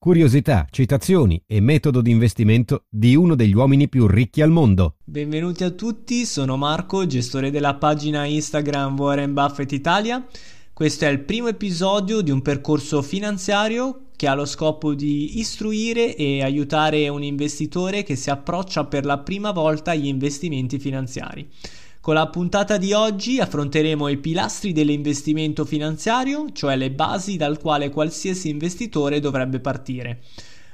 Curiosità, citazioni e metodo di investimento di uno degli uomini più ricchi al mondo. Benvenuti a tutti, sono Marco, gestore della pagina Instagram Warren Buffett Italia. Questo è il primo episodio di un percorso finanziario che ha lo scopo di istruire e aiutare un investitore che si approccia per la prima volta agli investimenti finanziari. Con la puntata di oggi affronteremo i pilastri dell'investimento finanziario, cioè le basi dal quale qualsiasi investitore dovrebbe partire.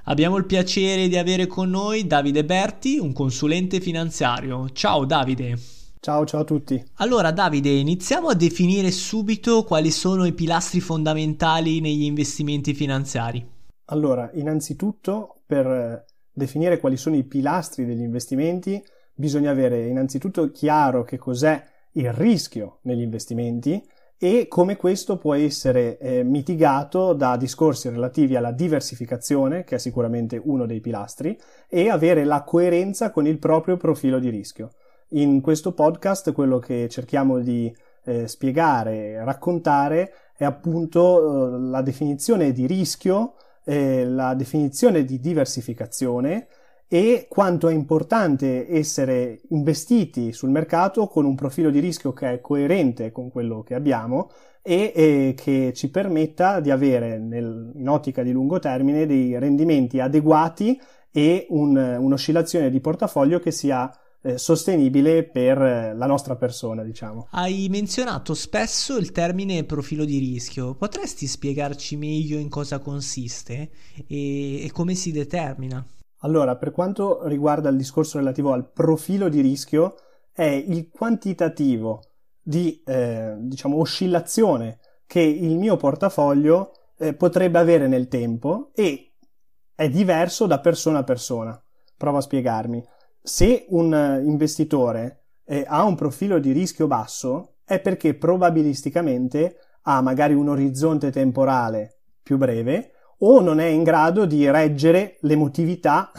Abbiamo il piacere di avere con noi Davide Berti, un consulente finanziario. Ciao Davide. Ciao, ciao a tutti. Allora Davide, iniziamo a definire subito quali sono i pilastri fondamentali negli investimenti finanziari. Allora, innanzitutto per definire quali sono i pilastri degli investimenti bisogna avere innanzitutto chiaro che cos'è il rischio negli investimenti e come questo può essere eh, mitigato da discorsi relativi alla diversificazione, che è sicuramente uno dei pilastri, e avere la coerenza con il proprio profilo di rischio. In questo podcast quello che cerchiamo di eh, spiegare, raccontare è appunto eh, la definizione di rischio, eh, la definizione di diversificazione e quanto è importante essere investiti sul mercato con un profilo di rischio che è coerente con quello che abbiamo e, e che ci permetta di avere nel, in ottica di lungo termine dei rendimenti adeguati e un, un'oscillazione di portafoglio che sia eh, sostenibile per la nostra persona, diciamo. Hai menzionato spesso il termine profilo di rischio. Potresti spiegarci meglio in cosa consiste e, e come si determina? Allora, per quanto riguarda il discorso relativo al profilo di rischio, è il quantitativo di eh, diciamo, oscillazione che il mio portafoglio eh, potrebbe avere nel tempo e è diverso da persona a persona. Provo a spiegarmi. Se un investitore eh, ha un profilo di rischio basso, è perché probabilisticamente ha magari un orizzonte temporale più breve o non è in grado di reggere l'emotività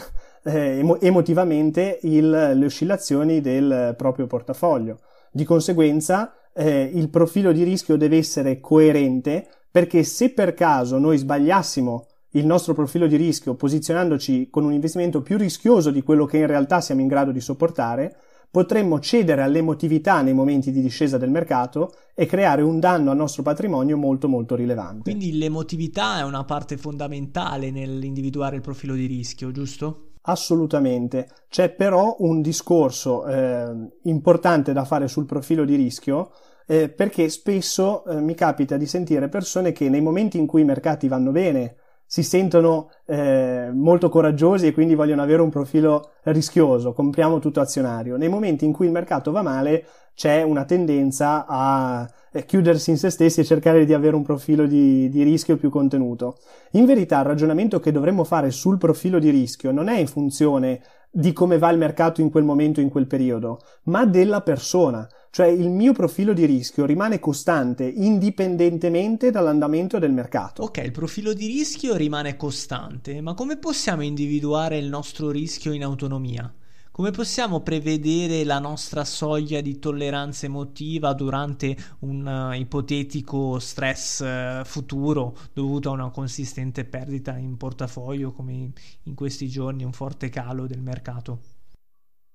eh, emo- emotivamente il, le oscillazioni del proprio portafoglio. Di conseguenza eh, il profilo di rischio deve essere coerente perché se per caso noi sbagliassimo il nostro profilo di rischio posizionandoci con un investimento più rischioso di quello che in realtà siamo in grado di sopportare, potremmo cedere all'emotività nei momenti di discesa del mercato e creare un danno al nostro patrimonio molto molto rilevante. Quindi l'emotività è una parte fondamentale nell'individuare il profilo di rischio, giusto? Assolutamente. C'è però un discorso eh, importante da fare sul profilo di rischio eh, perché spesso eh, mi capita di sentire persone che nei momenti in cui i mercati vanno bene si sentono eh, molto coraggiosi e quindi vogliono avere un profilo rischioso, compriamo tutto azionario. Nei momenti in cui il mercato va male c'è una tendenza a eh, chiudersi in se stessi e cercare di avere un profilo di, di rischio più contenuto. In verità il ragionamento che dovremmo fare sul profilo di rischio non è in funzione di come va il mercato in quel momento, in quel periodo, ma della persona. Cioè il mio profilo di rischio rimane costante indipendentemente dall'andamento del mercato. Ok, il profilo di rischio rimane costante, ma come possiamo individuare il nostro rischio in autonomia? Come possiamo prevedere la nostra soglia di tolleranza emotiva durante un uh, ipotetico stress uh, futuro dovuto a una consistente perdita in portafoglio come in questi giorni un forte calo del mercato?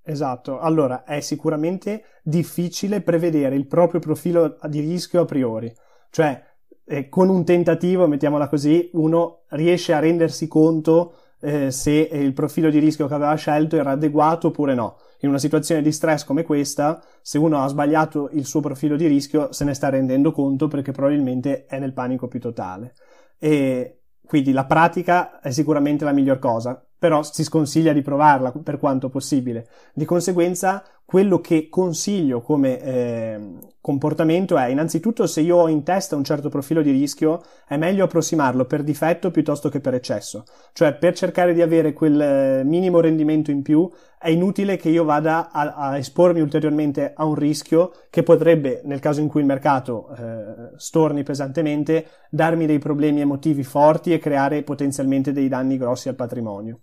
Esatto, allora è sicuramente difficile prevedere il proprio profilo di rischio a priori, cioè eh, con un tentativo, mettiamola così, uno riesce a rendersi conto eh, se il profilo di rischio che aveva scelto era adeguato oppure no. In una situazione di stress come questa, se uno ha sbagliato il suo profilo di rischio, se ne sta rendendo conto perché probabilmente è nel panico più totale. E quindi la pratica è sicuramente la miglior cosa, però si sconsiglia di provarla per quanto possibile. Di conseguenza, quello che consiglio come, eh, comportamento è innanzitutto se io ho in testa un certo profilo di rischio è meglio approssimarlo per difetto piuttosto che per eccesso cioè per cercare di avere quel eh, minimo rendimento in più è inutile che io vada a, a espormi ulteriormente a un rischio che potrebbe nel caso in cui il mercato eh, storni pesantemente darmi dei problemi emotivi forti e creare potenzialmente dei danni grossi al patrimonio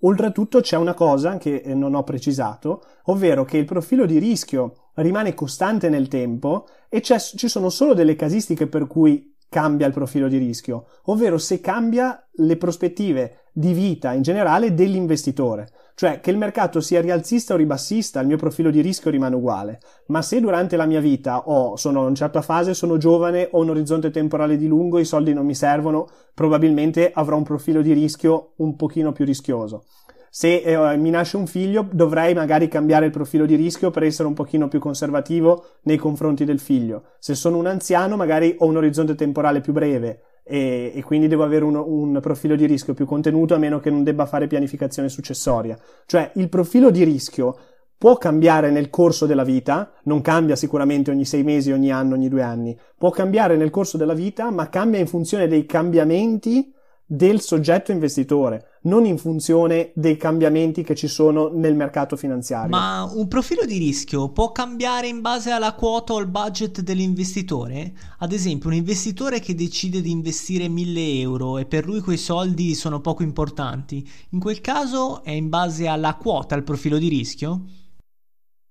Oltretutto c'è una cosa che eh, non ho precisato, ovvero che il profilo di rischio rimane costante nel tempo e ci sono solo delle casistiche per cui cambia il profilo di rischio, ovvero se cambia le prospettive di vita in generale dell'investitore. Cioè che il mercato sia rialzista o ribassista, il mio profilo di rischio rimane uguale. Ma se durante la mia vita ho, sono in una certa fase, sono giovane, ho un orizzonte temporale di lungo, i soldi non mi servono, probabilmente avrò un profilo di rischio un pochino più rischioso. Se eh, mi nasce un figlio, dovrei magari cambiare il profilo di rischio per essere un pochino più conservativo nei confronti del figlio. Se sono un anziano, magari ho un orizzonte temporale più breve e, e quindi devo avere un, un, profilo di rischio più contenuto a meno che non debba fare pianificazione successoria. Cioè il profilo di rischio può cambiare nel corso della vita, non cambia sicuramente ogni sei mesi, ogni anno, ogni due anni, può cambiare nel corso della vita, ma cambia in funzione dei cambiamenti del soggetto investitore, non in funzione dei cambiamenti che ci sono nel mercato finanziario. Ma un profilo di rischio può cambiare in base alla quota o al budget dell'investitore? Ad esempio, un investitore che decide di investire 1000 euro e per lui quei soldi sono poco importanti, in quel caso è in base alla quota il profilo di rischio?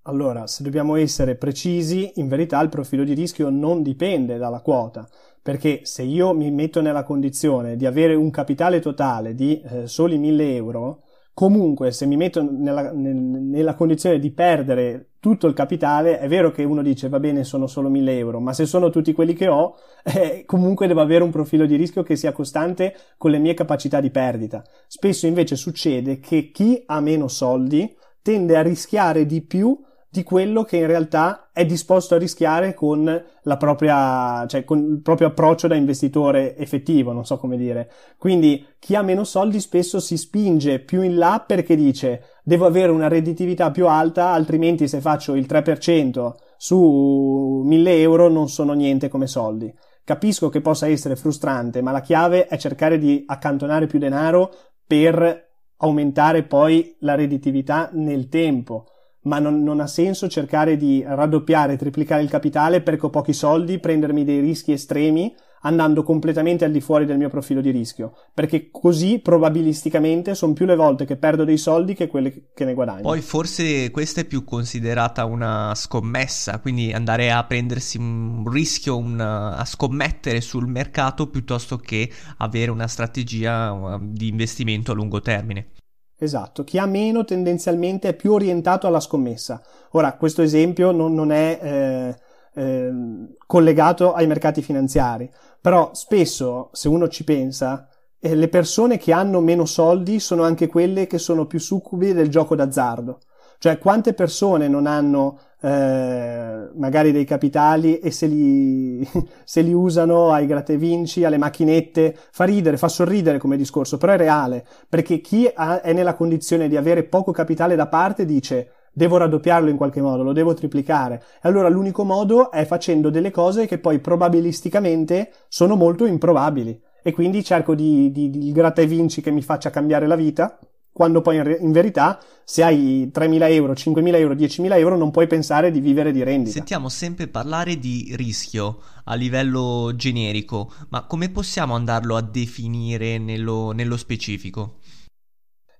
Allora, se dobbiamo essere precisi, in verità il profilo di rischio non dipende dalla quota, perché se io mi metto nella condizione di avere un capitale totale di eh, soli 1000 euro, comunque se mi metto nella, nel, nella, condizione di perdere tutto il capitale, è vero che uno dice va bene sono solo 1000 euro, ma se sono tutti quelli che ho, eh, comunque devo avere un profilo di rischio che sia costante con le mie capacità di perdita. Spesso invece succede che chi ha meno soldi tende a rischiare di più di quello che in realtà è disposto a rischiare con la propria, cioè con il proprio approccio da investitore effettivo, non so come dire. Quindi chi ha meno soldi spesso si spinge più in là perché dice devo avere una redditività più alta, altrimenti se faccio il 3% su 1000 euro non sono niente come soldi. Capisco che possa essere frustrante, ma la chiave è cercare di accantonare più denaro per aumentare poi la redditività nel tempo ma non, non, ha senso cercare di raddoppiare, triplicare il capitale perché ho pochi soldi, prendermi dei rischi estremi andando completamente al di fuori del mio profilo di rischio, perché così probabilisticamente sono più le volte che perdo dei soldi che quelle che ne guadagno. Poi forse questa è più considerata una scommessa, quindi andare a prendersi un rischio, una, a scommettere sul mercato piuttosto che avere una strategia di investimento a lungo termine. Esatto, chi ha meno tendenzialmente è più orientato alla scommessa. Ora, questo esempio non, non è eh, eh, collegato ai mercati finanziari, però spesso, se uno ci pensa, eh, le persone che hanno meno soldi sono anche quelle che sono più succubi del gioco d'azzardo. Cioè, quante persone non hanno eh, magari dei capitali e se li, se li usano ai gratte vinci, alle macchinette, fa ridere, fa sorridere come discorso, però è reale, perché chi ha, è nella condizione di avere poco capitale da parte dice devo raddoppiarlo in qualche modo, lo devo triplicare. E allora l'unico modo è facendo delle cose che poi probabilisticamente sono molto improbabili. E quindi cerco di, di, di il gratta e vinci che mi faccia cambiare la vita quando poi in, re- in, verità se hai 3.000 euro, 5.000 euro, 10.000 euro non puoi pensare di vivere di rendita. Sentiamo sempre parlare di rischio a livello generico, ma come possiamo andarlo a definire nello, nello specifico?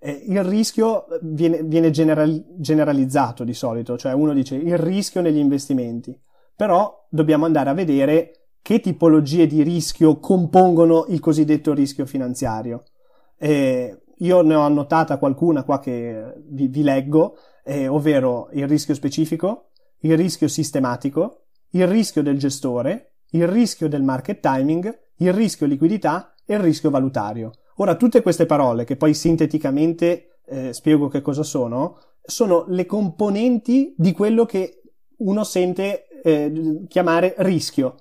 Eh, il rischio viene, viene general- generalizzato di solito, cioè uno dice il rischio negli investimenti, però dobbiamo andare a vedere che tipologie di rischio compongono il cosiddetto rischio finanziario. Eh, io ne ho annotata qualcuna qua che vi, vi leggo, eh, ovvero il rischio specifico, il rischio sistematico, il rischio del gestore, il rischio del market timing, il rischio liquidità e il rischio valutario. Ora, tutte queste parole, che poi sinteticamente eh, spiego che cosa sono, sono le componenti di quello che uno sente eh, chiamare rischio.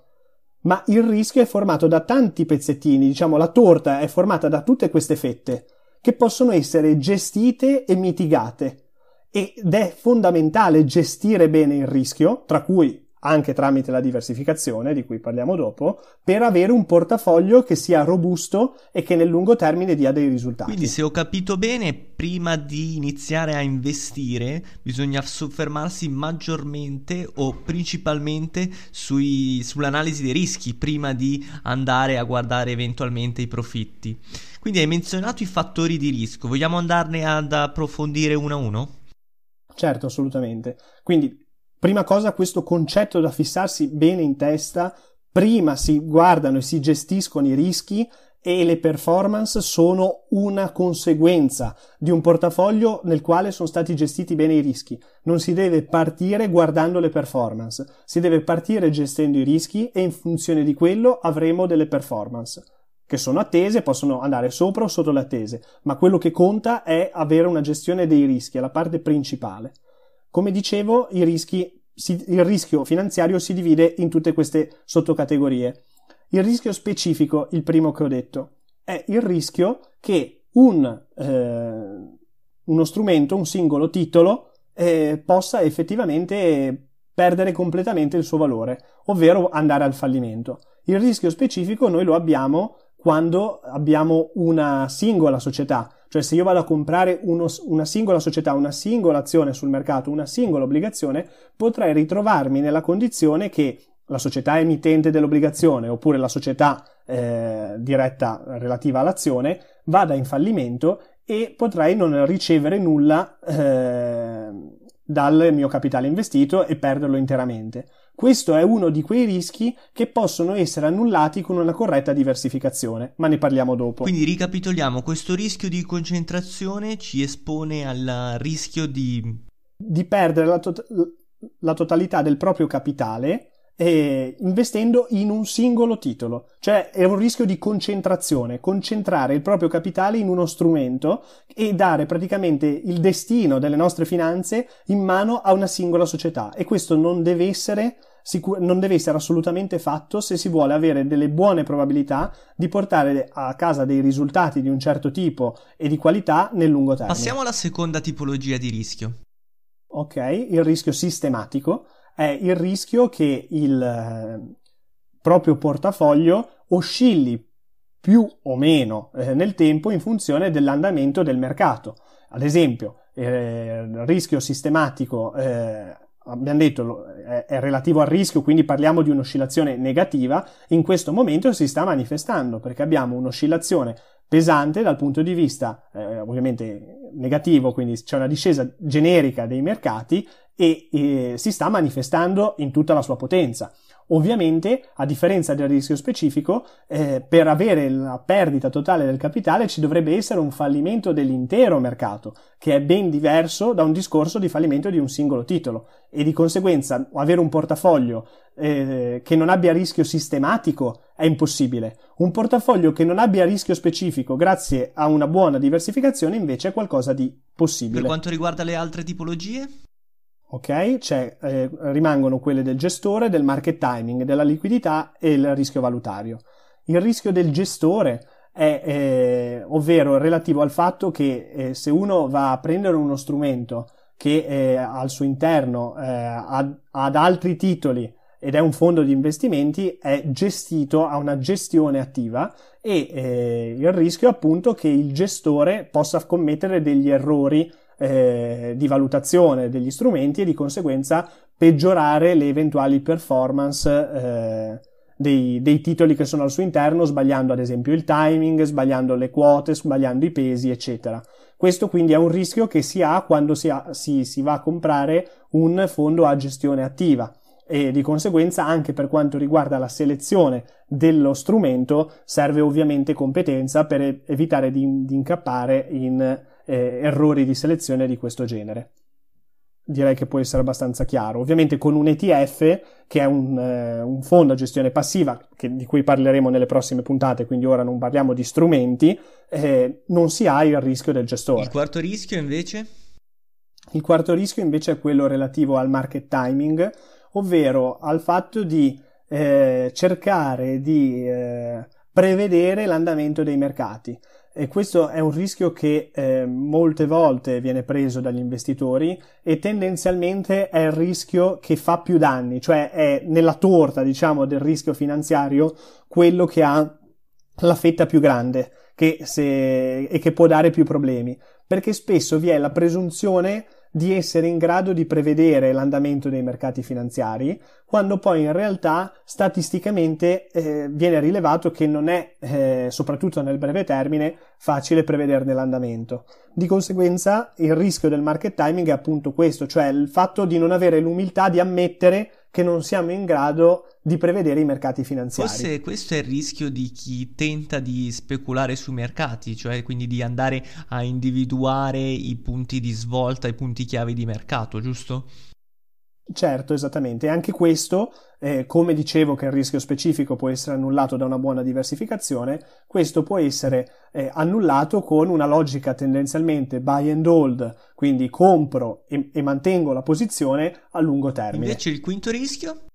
Ma il rischio è formato da tanti pezzettini, diciamo la torta è formata da tutte queste fette che possono essere gestite e mitigate ed è fondamentale gestire bene il rischio, tra cui anche tramite la diversificazione, di cui parliamo dopo, per avere un portafoglio che sia robusto e che nel lungo termine dia dei risultati. Quindi, se ho capito bene, prima di iniziare a investire, bisogna soffermarsi maggiormente o principalmente sui, sull'analisi dei rischi prima di andare a guardare eventualmente i profitti. Quindi hai menzionato i fattori di rischio, vogliamo andarne ad approfondire uno a uno? Certo, assolutamente. Quindi Prima cosa questo concetto da fissarsi bene in testa, prima si guardano e si gestiscono i rischi e le performance sono una conseguenza di un portafoglio nel quale sono stati gestiti bene i rischi. Non si deve partire guardando le performance, si deve partire gestendo i rischi e in funzione di quello avremo delle performance che sono attese, possono andare sopra o sotto le attese, ma quello che conta è avere una gestione dei rischi, è la parte principale. Come dicevo, rischi, il rischio finanziario si divide in tutte queste sottocategorie. Il rischio specifico, il primo che ho detto, è il rischio che un, eh, uno strumento, un singolo titolo, eh, possa effettivamente perdere completamente il suo valore, ovvero andare al fallimento. Il rischio specifico noi lo abbiamo quando abbiamo una singola società, cioè se io vado a comprare uno, una singola società, una singola azione sul mercato, una singola obbligazione, potrei ritrovarmi nella condizione che la società emittente dell'obbligazione oppure la società eh, diretta relativa all'azione vada in fallimento e potrei non ricevere nulla eh, dal mio capitale investito e perderlo interamente. Questo è uno di quei rischi che possono essere annullati con una corretta diversificazione, ma ne parliamo dopo. Quindi ricapitoliamo, questo rischio di concentrazione ci espone al rischio di... di perdere la, to- la totalità del proprio capitale eh, investendo in un singolo titolo, cioè è un rischio di concentrazione, concentrare il proprio capitale in uno strumento e dare praticamente il destino delle nostre finanze in mano a una singola società e questo non deve essere Sicur- non deve essere assolutamente fatto se si vuole avere delle buone probabilità di portare a casa dei risultati di un certo tipo e di qualità nel lungo termine. Passiamo alla seconda tipologia di rischio. Ok, il rischio sistematico è il rischio che il eh, proprio portafoglio oscilli più o meno eh, nel tempo in funzione dell'andamento del mercato. Ad esempio, eh, rischio sistematico, eh, abbiamo detto, è, è, relativo al rischio, quindi parliamo di un'oscillazione negativa, in questo momento si sta manifestando perché abbiamo un'oscillazione pesante dal punto di vista eh, ovviamente negativo, quindi c'è una discesa generica dei mercati e eh, si sta manifestando in tutta la sua potenza. Ovviamente, a differenza del rischio specifico, eh, per avere la perdita totale del capitale ci dovrebbe essere un fallimento dell'intero mercato, che è ben diverso da un discorso di fallimento di un singolo titolo e di conseguenza avere un portafoglio eh, che non abbia rischio sistematico è impossibile. Un portafoglio che non abbia rischio specifico grazie a una buona diversificazione invece è qualcosa di possibile. Per quanto riguarda le altre tipologie? Ok? Cioè, eh, rimangono quelle del gestore, del market timing, della liquidità e il rischio valutario. Il rischio del gestore è, eh, ovvero relativo al fatto che eh, se uno va a prendere uno strumento che eh, al suo interno eh, ad altri titoli ed è un fondo di investimenti, è gestito, ha una gestione attiva e eh, il rischio è appunto che il gestore possa commettere degli errori eh, di valutazione degli strumenti e di conseguenza peggiorare le eventuali performance eh, dei, dei, titoli che sono al suo interno, sbagliando ad esempio il timing, sbagliando le quote, sbagliando i pesi, eccetera. Questo quindi è un rischio che si ha quando si, ha, si, si va a comprare un fondo a gestione attiva e di conseguenza anche per quanto riguarda la selezione dello strumento serve ovviamente competenza per evitare di, di incappare in eh, errori di selezione di questo genere. Direi che può essere abbastanza chiaro. Ovviamente con un ETF, che è un, eh, un fondo a gestione passiva, che, di cui parleremo nelle prossime puntate, quindi ora non parliamo di strumenti, eh, non si ha il rischio del gestore. Il quarto rischio invece? Il quarto rischio invece è quello relativo al market timing, ovvero al fatto di eh, cercare di eh, prevedere l'andamento dei mercati. E questo è un rischio che eh, molte volte viene preso dagli investitori e tendenzialmente è il rischio che fa più danni, cioè è nella torta, diciamo, del rischio finanziario quello che ha la fetta più grande che se, e che può dare più problemi, perché spesso vi è la presunzione di essere in grado di prevedere l'andamento dei mercati finanziari, quando poi in realtà statisticamente eh, viene rilevato che non è, eh, soprattutto nel breve termine, facile prevederne l'andamento. Di conseguenza il rischio del market timing è appunto questo, cioè il fatto di non avere l'umiltà di ammettere che non siamo in grado di prevedere i mercati finanziari. Forse questo è il rischio di chi tenta di speculare sui mercati, cioè quindi di andare a individuare i punti di svolta, i punti chiave di mercato, giusto? Certo, esattamente. E anche questo, eh, come dicevo che il rischio specifico può essere annullato da una buona diversificazione, questo può essere eh, annullato con una logica tendenzialmente buy and hold, quindi compro e, e mantengo la posizione a lungo termine. Invece il quinto rischio?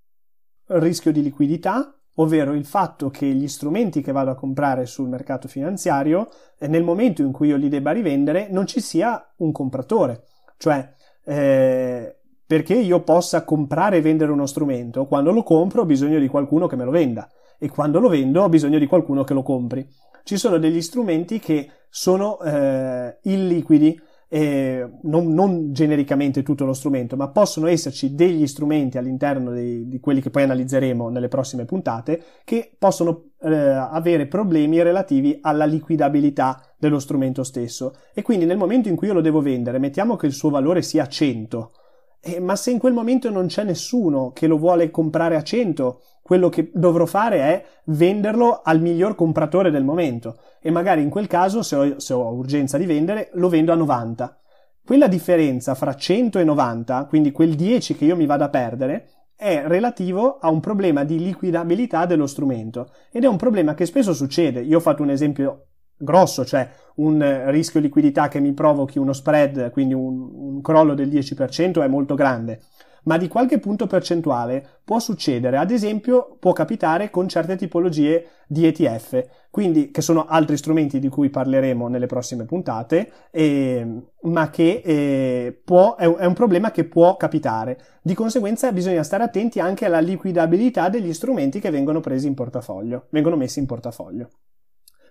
Il rischio di liquidità, ovvero il fatto che gli strumenti che vado a comprare sul mercato finanziario, eh, nel momento in cui io li debba rivendere, non ci sia un compratore. Cioè, eh, perché io possa comprare e vendere uno strumento, quando lo compro ho bisogno di qualcuno che me lo venda e quando lo vendo ho bisogno di qualcuno che lo compri. Ci sono degli strumenti che sono eh, illiquidi, eh, non, non, genericamente tutto lo strumento, ma possono esserci degli strumenti all'interno dei, di quelli che poi analizzeremo nelle prossime puntate che possono eh, avere problemi relativi alla liquidabilità dello strumento stesso. E quindi nel momento in cui io lo devo vendere, mettiamo che il suo valore sia 100 eh, ma se in quel momento non c'è nessuno che lo vuole comprare a 100, quello che dovrò fare è venderlo al miglior compratore del momento e magari in quel caso, se ho, se ho urgenza di vendere, lo vendo a 90. Quella differenza fra 100 e 90, quindi quel 10 che io mi vado a perdere, è relativo a un problema di liquidabilità dello strumento ed è un problema che spesso succede. Io ho fatto un esempio grosso, cioè un rischio liquidità che mi provochi uno spread, quindi un, un crollo del 10% è molto grande ma di qualche punto percentuale può succedere, ad esempio può capitare con certe tipologie di ETF, quindi che sono altri strumenti di cui parleremo nelle prossime puntate, eh, ma che eh, può, è, un, è un problema che può capitare. Di conseguenza bisogna stare attenti anche alla liquidabilità degli strumenti che vengono presi in portafoglio, vengono messi in portafoglio.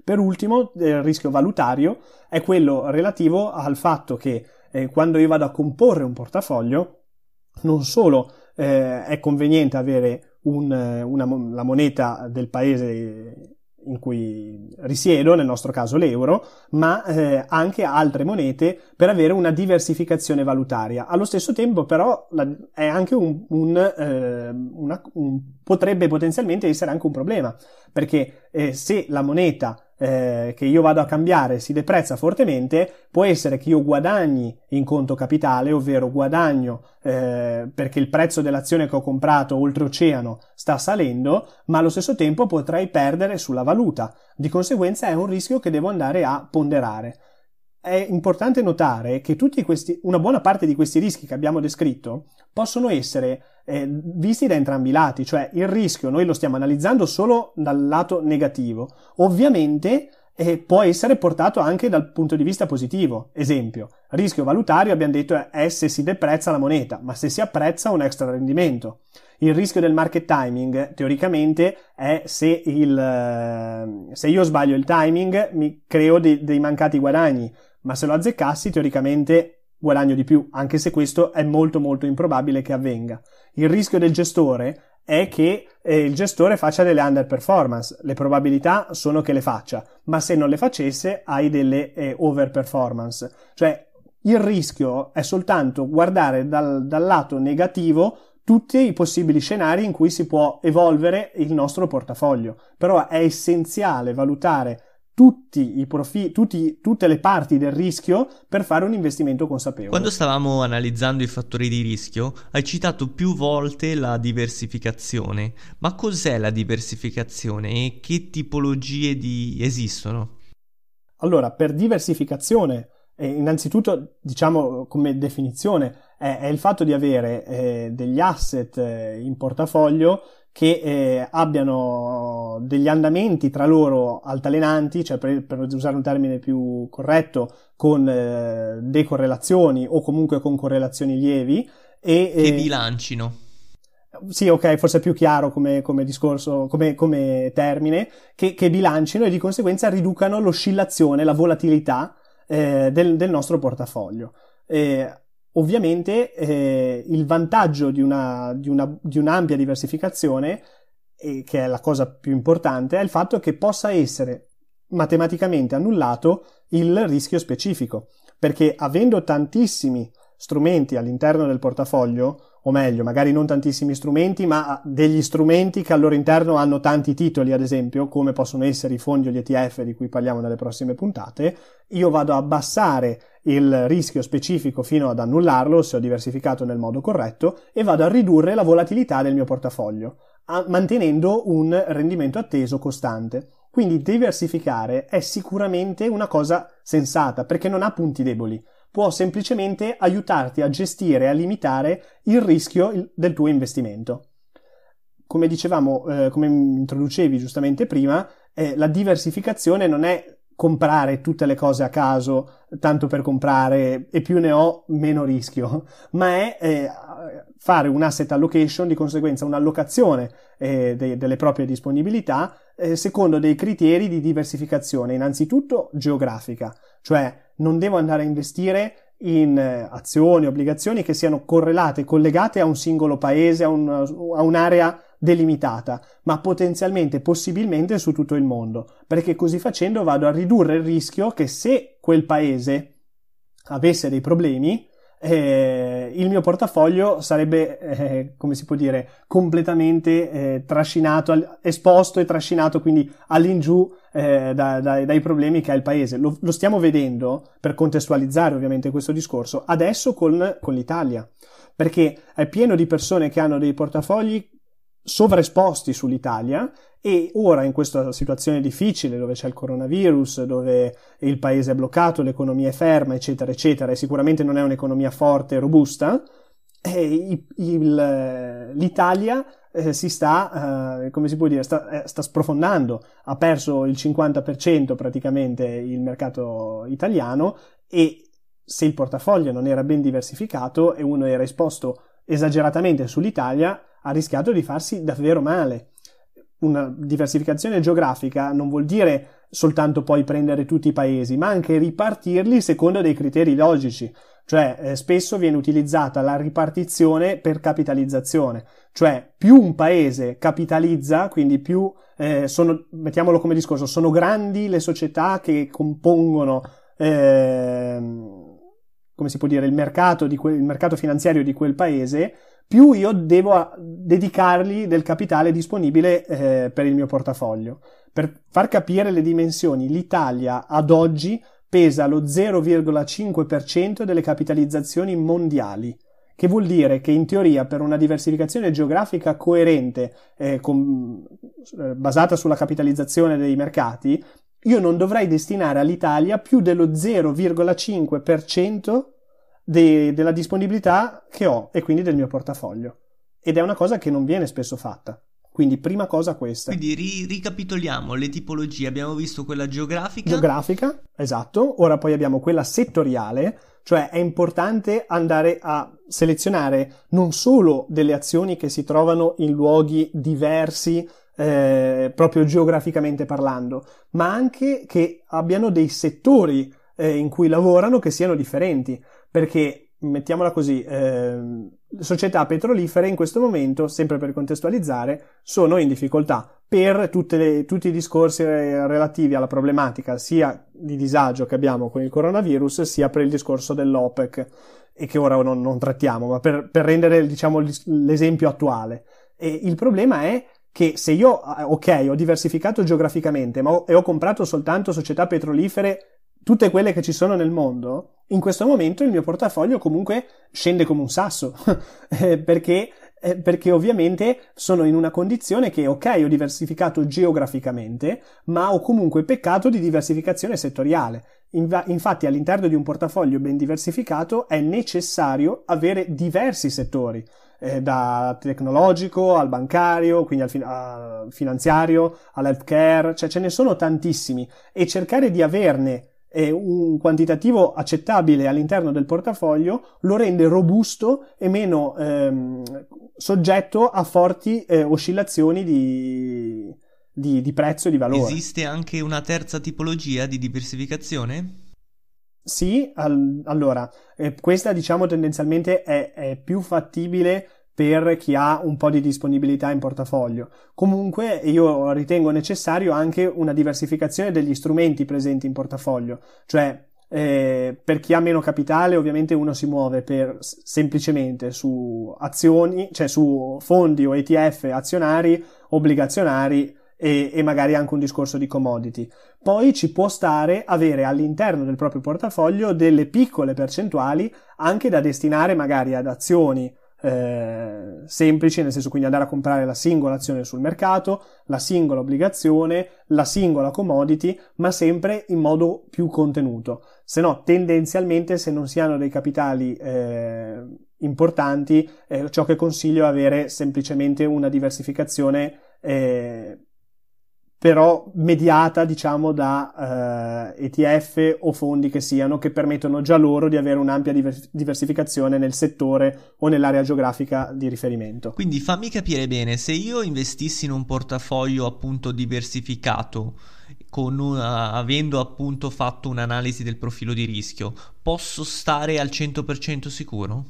Per ultimo, il rischio valutario è quello relativo al fatto che eh, quando io vado a comporre un portafoglio, non solo eh, è conveniente avere un, una, la moneta del paese in cui risiedo, nel nostro caso l'euro, ma eh, anche altre monete per avere una diversificazione valutaria. Allo stesso tempo, però, la, è anche un, un, eh, una, un, potrebbe potenzialmente essere anche un problema, perché eh, se la moneta eh, che io vado a cambiare si deprezza fortemente, può essere che io guadagni in conto capitale, ovvero guadagno eh, perché il prezzo dell'azione che ho comprato oltreoceano sta salendo, ma allo stesso tempo potrei perdere sulla valuta. Di conseguenza è un rischio che devo andare a ponderare. È importante notare che questi, una buona parte di questi rischi che abbiamo descritto possono essere eh, visti da entrambi i lati, cioè il rischio noi lo stiamo analizzando solo dal lato negativo. Ovviamente eh, può essere portato anche dal punto di vista positivo. Esempio, rischio valutario abbiamo detto è se si deprezza la moneta, ma se si apprezza un extra rendimento. Il rischio del market timing, teoricamente, è se, il, eh, se io sbaglio il timing, mi creo dei, dei mancati guadagni, ma se lo azzeccassi, teoricamente guadagno di più, anche se questo è molto molto improbabile che avvenga. Il rischio del gestore è che eh, il gestore faccia delle underperformance, le probabilità sono che le faccia, ma se non le facesse hai delle eh, overperformance. Cioè il rischio è soltanto guardare dal, dal lato negativo tutti i possibili scenari in cui si può evolvere il nostro portafoglio. Però è essenziale valutare tutti i profi- tutti, tutte le parti del rischio per fare un investimento consapevole. Quando stavamo analizzando i fattori di rischio, hai citato più volte la diversificazione. Ma cos'è la diversificazione e che tipologie di... esistono? Allora, per diversificazione, eh, innanzitutto, diciamo come definizione, è, è il fatto di avere eh, degli asset eh, in portafoglio che eh, abbiano degli andamenti tra loro altalenanti, cioè per, per usare un termine più corretto, con eh, decorrelazioni o comunque con correlazioni lievi. E, che bilancino. Sì, ok, forse è più chiaro come, come discorso, come, come termine, che, che, bilancino e di conseguenza riducano l'oscillazione, la volatilità eh, del, del, nostro portafoglio. Eh, Ovviamente eh, il vantaggio di, una, di, una, di un'ampia diversificazione, eh, che è la cosa più importante, è il fatto che possa essere matematicamente annullato il rischio specifico, perché avendo tantissimi strumenti all'interno del portafoglio, o meglio, magari non tantissimi strumenti, ma degli strumenti che al loro interno hanno tanti titoli, ad esempio, come possono essere i fondi o gli ETF di cui parliamo nelle prossime puntate, io vado a abbassare il rischio specifico fino ad annullarlo se ho diversificato nel modo corretto e vado a ridurre la volatilità del mio portafoglio, mantenendo un rendimento atteso costante. Quindi diversificare è sicuramente una cosa sensata perché non ha punti deboli può semplicemente aiutarti a gestire e a limitare il rischio del tuo investimento. Come dicevamo, eh, come introducevi giustamente prima, eh, la diversificazione non è comprare tutte le cose a caso tanto per comprare e più ne ho meno rischio, ma è eh, fare un asset allocation, di conseguenza un'allocazione eh, de- delle proprie disponibilità eh, secondo dei criteri di diversificazione, innanzitutto geografica, cioè non devo andare a investire in eh, azioni, obbligazioni che siano correlate, collegate a un singolo paese, a, un, a un'area delimitata, ma potenzialmente, possibilmente su tutto il mondo, perché così facendo vado a ridurre il rischio che se quel paese avesse dei problemi, eh, il mio portafoglio sarebbe, eh, come si può dire, completamente eh, trascinato, esposto e trascinato quindi all'ingiù eh, da, da, dai problemi che ha il paese. Lo, lo, stiamo vedendo, per contestualizzare ovviamente questo discorso, adesso con, con l'Italia, perché è pieno di persone che hanno dei portafogli sovraesposti sull'Italia e ora in questa situazione difficile dove c'è il coronavirus, dove il paese è bloccato, l'economia è ferma, eccetera, eccetera, e sicuramente non è un'economia forte e robusta, e il, l'Italia eh, si sta, eh, come si può dire, sta, eh, sta, sprofondando, ha perso il 50% praticamente il mercato italiano e se il portafoglio non era ben diversificato e uno era esposto esageratamente sull'Italia, ha rischiato di farsi davvero male. Una diversificazione geografica non vuol dire soltanto poi prendere tutti i paesi, ma anche ripartirli secondo dei criteri logici. Cioè, eh, spesso viene utilizzata la ripartizione per capitalizzazione, cioè più un paese capitalizza, quindi più eh, sono, mettiamolo come discorso, sono grandi le società che compongono, eh, come si può dire, il mercato, que- il mercato finanziario di quel paese, più io devo dedicargli del capitale disponibile eh, per il mio portafoglio. Per far capire le dimensioni, l'Italia ad oggi pesa lo 0,5% delle capitalizzazioni mondiali, che vuol dire che in teoria per una diversificazione geografica coerente, eh, con, eh, basata sulla capitalizzazione dei mercati, io non dovrei destinare all'Italia più dello 0,5% de- della disponibilità che ho e quindi del mio portafoglio. Ed è una cosa che non viene spesso fatta. Quindi prima cosa questa. Quindi ri- ricapitoliamo le tipologie, abbiamo visto quella geografica. Geografica, esatto. Ora poi abbiamo quella settoriale, cioè è importante andare a selezionare non solo delle azioni che si trovano in luoghi diversi eh, proprio geograficamente parlando, ma anche che abbiano dei settori eh, in cui lavorano che siano differenti perché mettiamola così, eh, società petrolifere in questo momento, sempre per contestualizzare, sono in difficoltà per le, tutti i discorsi relativi alla problematica sia di disagio che abbiamo con il coronavirus, sia per il discorso dell'OPEC, e che ora non, non trattiamo, ma per, per rendere diciamo, l'esempio attuale. E il problema è che se io, ok, ho diversificato geograficamente, ma ho, e ho comprato soltanto società petrolifere tutte quelle che ci sono nel mondo, in questo momento il mio portafoglio comunque scende come un sasso, eh, perché, eh, perché ovviamente sono in una condizione che, ok, ho diversificato geograficamente, ma ho comunque peccato di diversificazione settoriale. Infatti all'interno di un portafoglio ben diversificato è necessario avere diversi settori, eh, da tecnologico al bancario, quindi al, fin- al finanziario, all'healthcare, cioè ce ne sono tantissimi e cercare di averne eh, un quantitativo accettabile all'interno del portafoglio lo rende robusto e meno ehm, soggetto a forti eh, oscillazioni di, di, di prezzo e di valore. Esiste anche una terza tipologia di diversificazione? Sì, al, allora, eh, questa diciamo tendenzialmente è, è, più fattibile per chi ha un po' di disponibilità in portafoglio. Comunque io ritengo necessario anche una diversificazione degli strumenti presenti in portafoglio, cioè eh, per chi ha meno capitale ovviamente uno si muove per, semplicemente su azioni, cioè su fondi o ETF azionari, obbligazionari e, e, magari anche un discorso di commodity. Poi ci può stare avere all'interno del proprio portafoglio delle piccole percentuali anche da destinare magari ad azioni eh, semplici, nel senso quindi andare a comprare la singola azione sul mercato, la singola obbligazione, la singola commodity, ma sempre in modo più contenuto. Se no, tendenzialmente, se non si hanno dei capitali eh, importanti, eh, ciò che consiglio è avere semplicemente una diversificazione eh, però mediata diciamo da eh, ETF o fondi che siano che permettono già loro di avere un'ampia diver- diversificazione nel settore o nell'area geografica di riferimento. Quindi fammi capire bene, se io investissi in un portafoglio appunto diversificato una, avendo appunto fatto un'analisi del profilo di rischio, posso stare al 100% sicuro?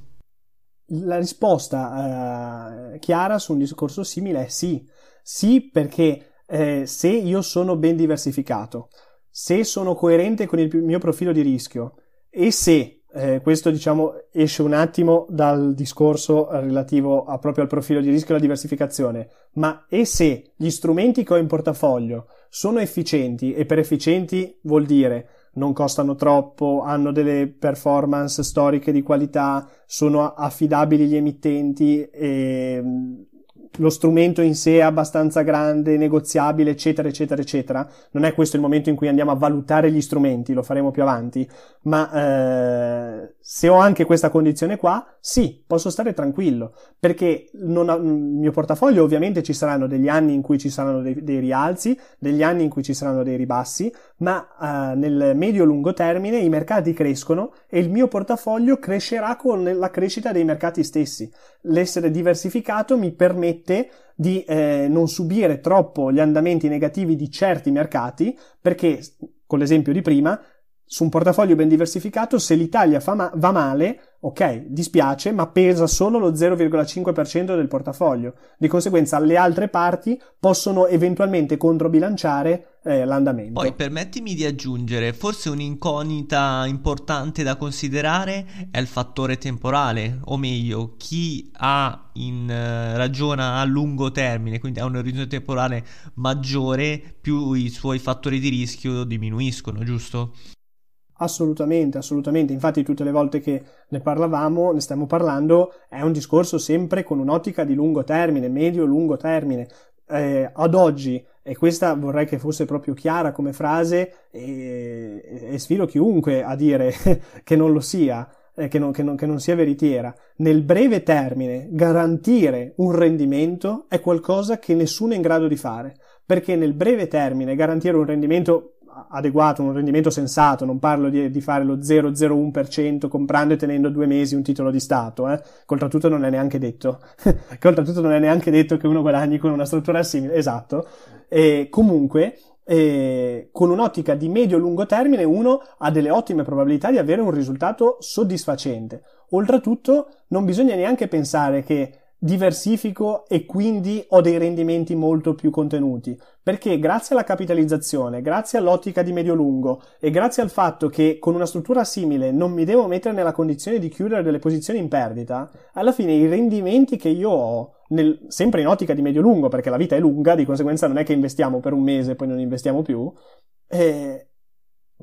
La risposta eh, chiara su un discorso simile è sì. Sì, perché eh, se io sono ben diversificato, se sono coerente con il mio profilo di rischio e se eh, questo diciamo esce un attimo dal discorso relativo a, proprio al profilo di rischio e alla diversificazione, ma e se gli strumenti che ho in portafoglio sono efficienti e per efficienti vuol dire non costano troppo, hanno delle performance storiche di qualità, sono affidabili gli emittenti e lo strumento in sé è abbastanza grande, negoziabile, eccetera, eccetera, eccetera. Non è questo il momento in cui andiamo a valutare gli strumenti, lo faremo più avanti, ma eh, se ho anche questa condizione qua, sì, posso stare tranquillo, perché non ha, il mio portafoglio ovviamente ci saranno degli anni in cui ci saranno dei, dei rialzi, degli anni in cui ci saranno dei ribassi, ma eh, nel medio-lungo termine i mercati crescono e il mio portafoglio crescerà con la crescita dei mercati stessi. L'essere diversificato mi permette di eh, non subire troppo gli andamenti negativi di certi mercati, perché, con l'esempio di prima, su un portafoglio ben diversificato, se l'Italia ma- va male, ok, dispiace, ma pesa solo lo 0,5% del portafoglio. Di conseguenza, le altre parti possono eventualmente controbilanciare eh, l'andamento. Poi permettimi di aggiungere, forse un'incognita importante da considerare è il fattore temporale, o meglio, chi ha in uh, ragiona a lungo termine, quindi ha un orizzonte temporale maggiore, più i suoi fattori di rischio diminuiscono, giusto? Assolutamente, assolutamente. Infatti, tutte le volte che ne parlavamo, ne stiamo parlando, è un discorso sempre con un'ottica di lungo termine, medio-lungo termine. Eh, ad oggi, e questa vorrei che fosse proprio chiara come frase, e, e sfido chiunque a dire che non lo sia, eh, che, non, che, non, che non sia veritiera. Nel breve termine, garantire un rendimento è qualcosa che nessuno è in grado di fare. Perché nel breve termine garantire un rendimento adeguato, un rendimento sensato, non parlo di, di, fare lo 0,01% comprando e tenendo due mesi un titolo di Stato, eh? che oltretutto non è neanche detto, che non è neanche detto che uno guadagni con una struttura simile, esatto, e comunque e con un'ottica di medio-lungo termine uno ha delle ottime probabilità di avere un risultato soddisfacente. Oltretutto non bisogna neanche pensare che diversifico e quindi ho dei rendimenti molto più contenuti. Perché grazie alla capitalizzazione, grazie all'ottica di medio-lungo e grazie al fatto che con una struttura simile non mi devo mettere nella condizione di chiudere delle posizioni in perdita, alla fine i rendimenti che io ho nel, sempre in ottica di medio-lungo perché la vita è lunga, di conseguenza non è che investiamo per un mese e poi non investiamo più, eh,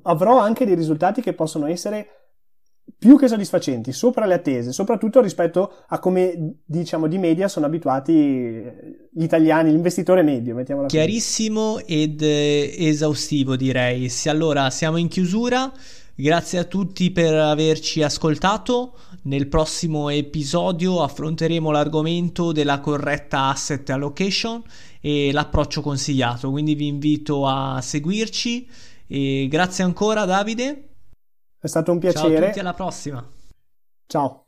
avrò anche dei risultati che possono essere più che soddisfacenti, sopra le attese, soprattutto rispetto a come diciamo di media sono abituati gli italiani, l'investitore medio. Mettiamola Chiarissimo così. ed eh, esaustivo direi. Se allora siamo in chiusura. Grazie a tutti per averci ascoltato. Nel prossimo episodio affronteremo l'argomento della corretta asset allocation e l'approccio consigliato. Quindi vi invito a seguirci e grazie ancora Davide. È stato un piacere. Ciao a tutti, alla prossima. Ciao.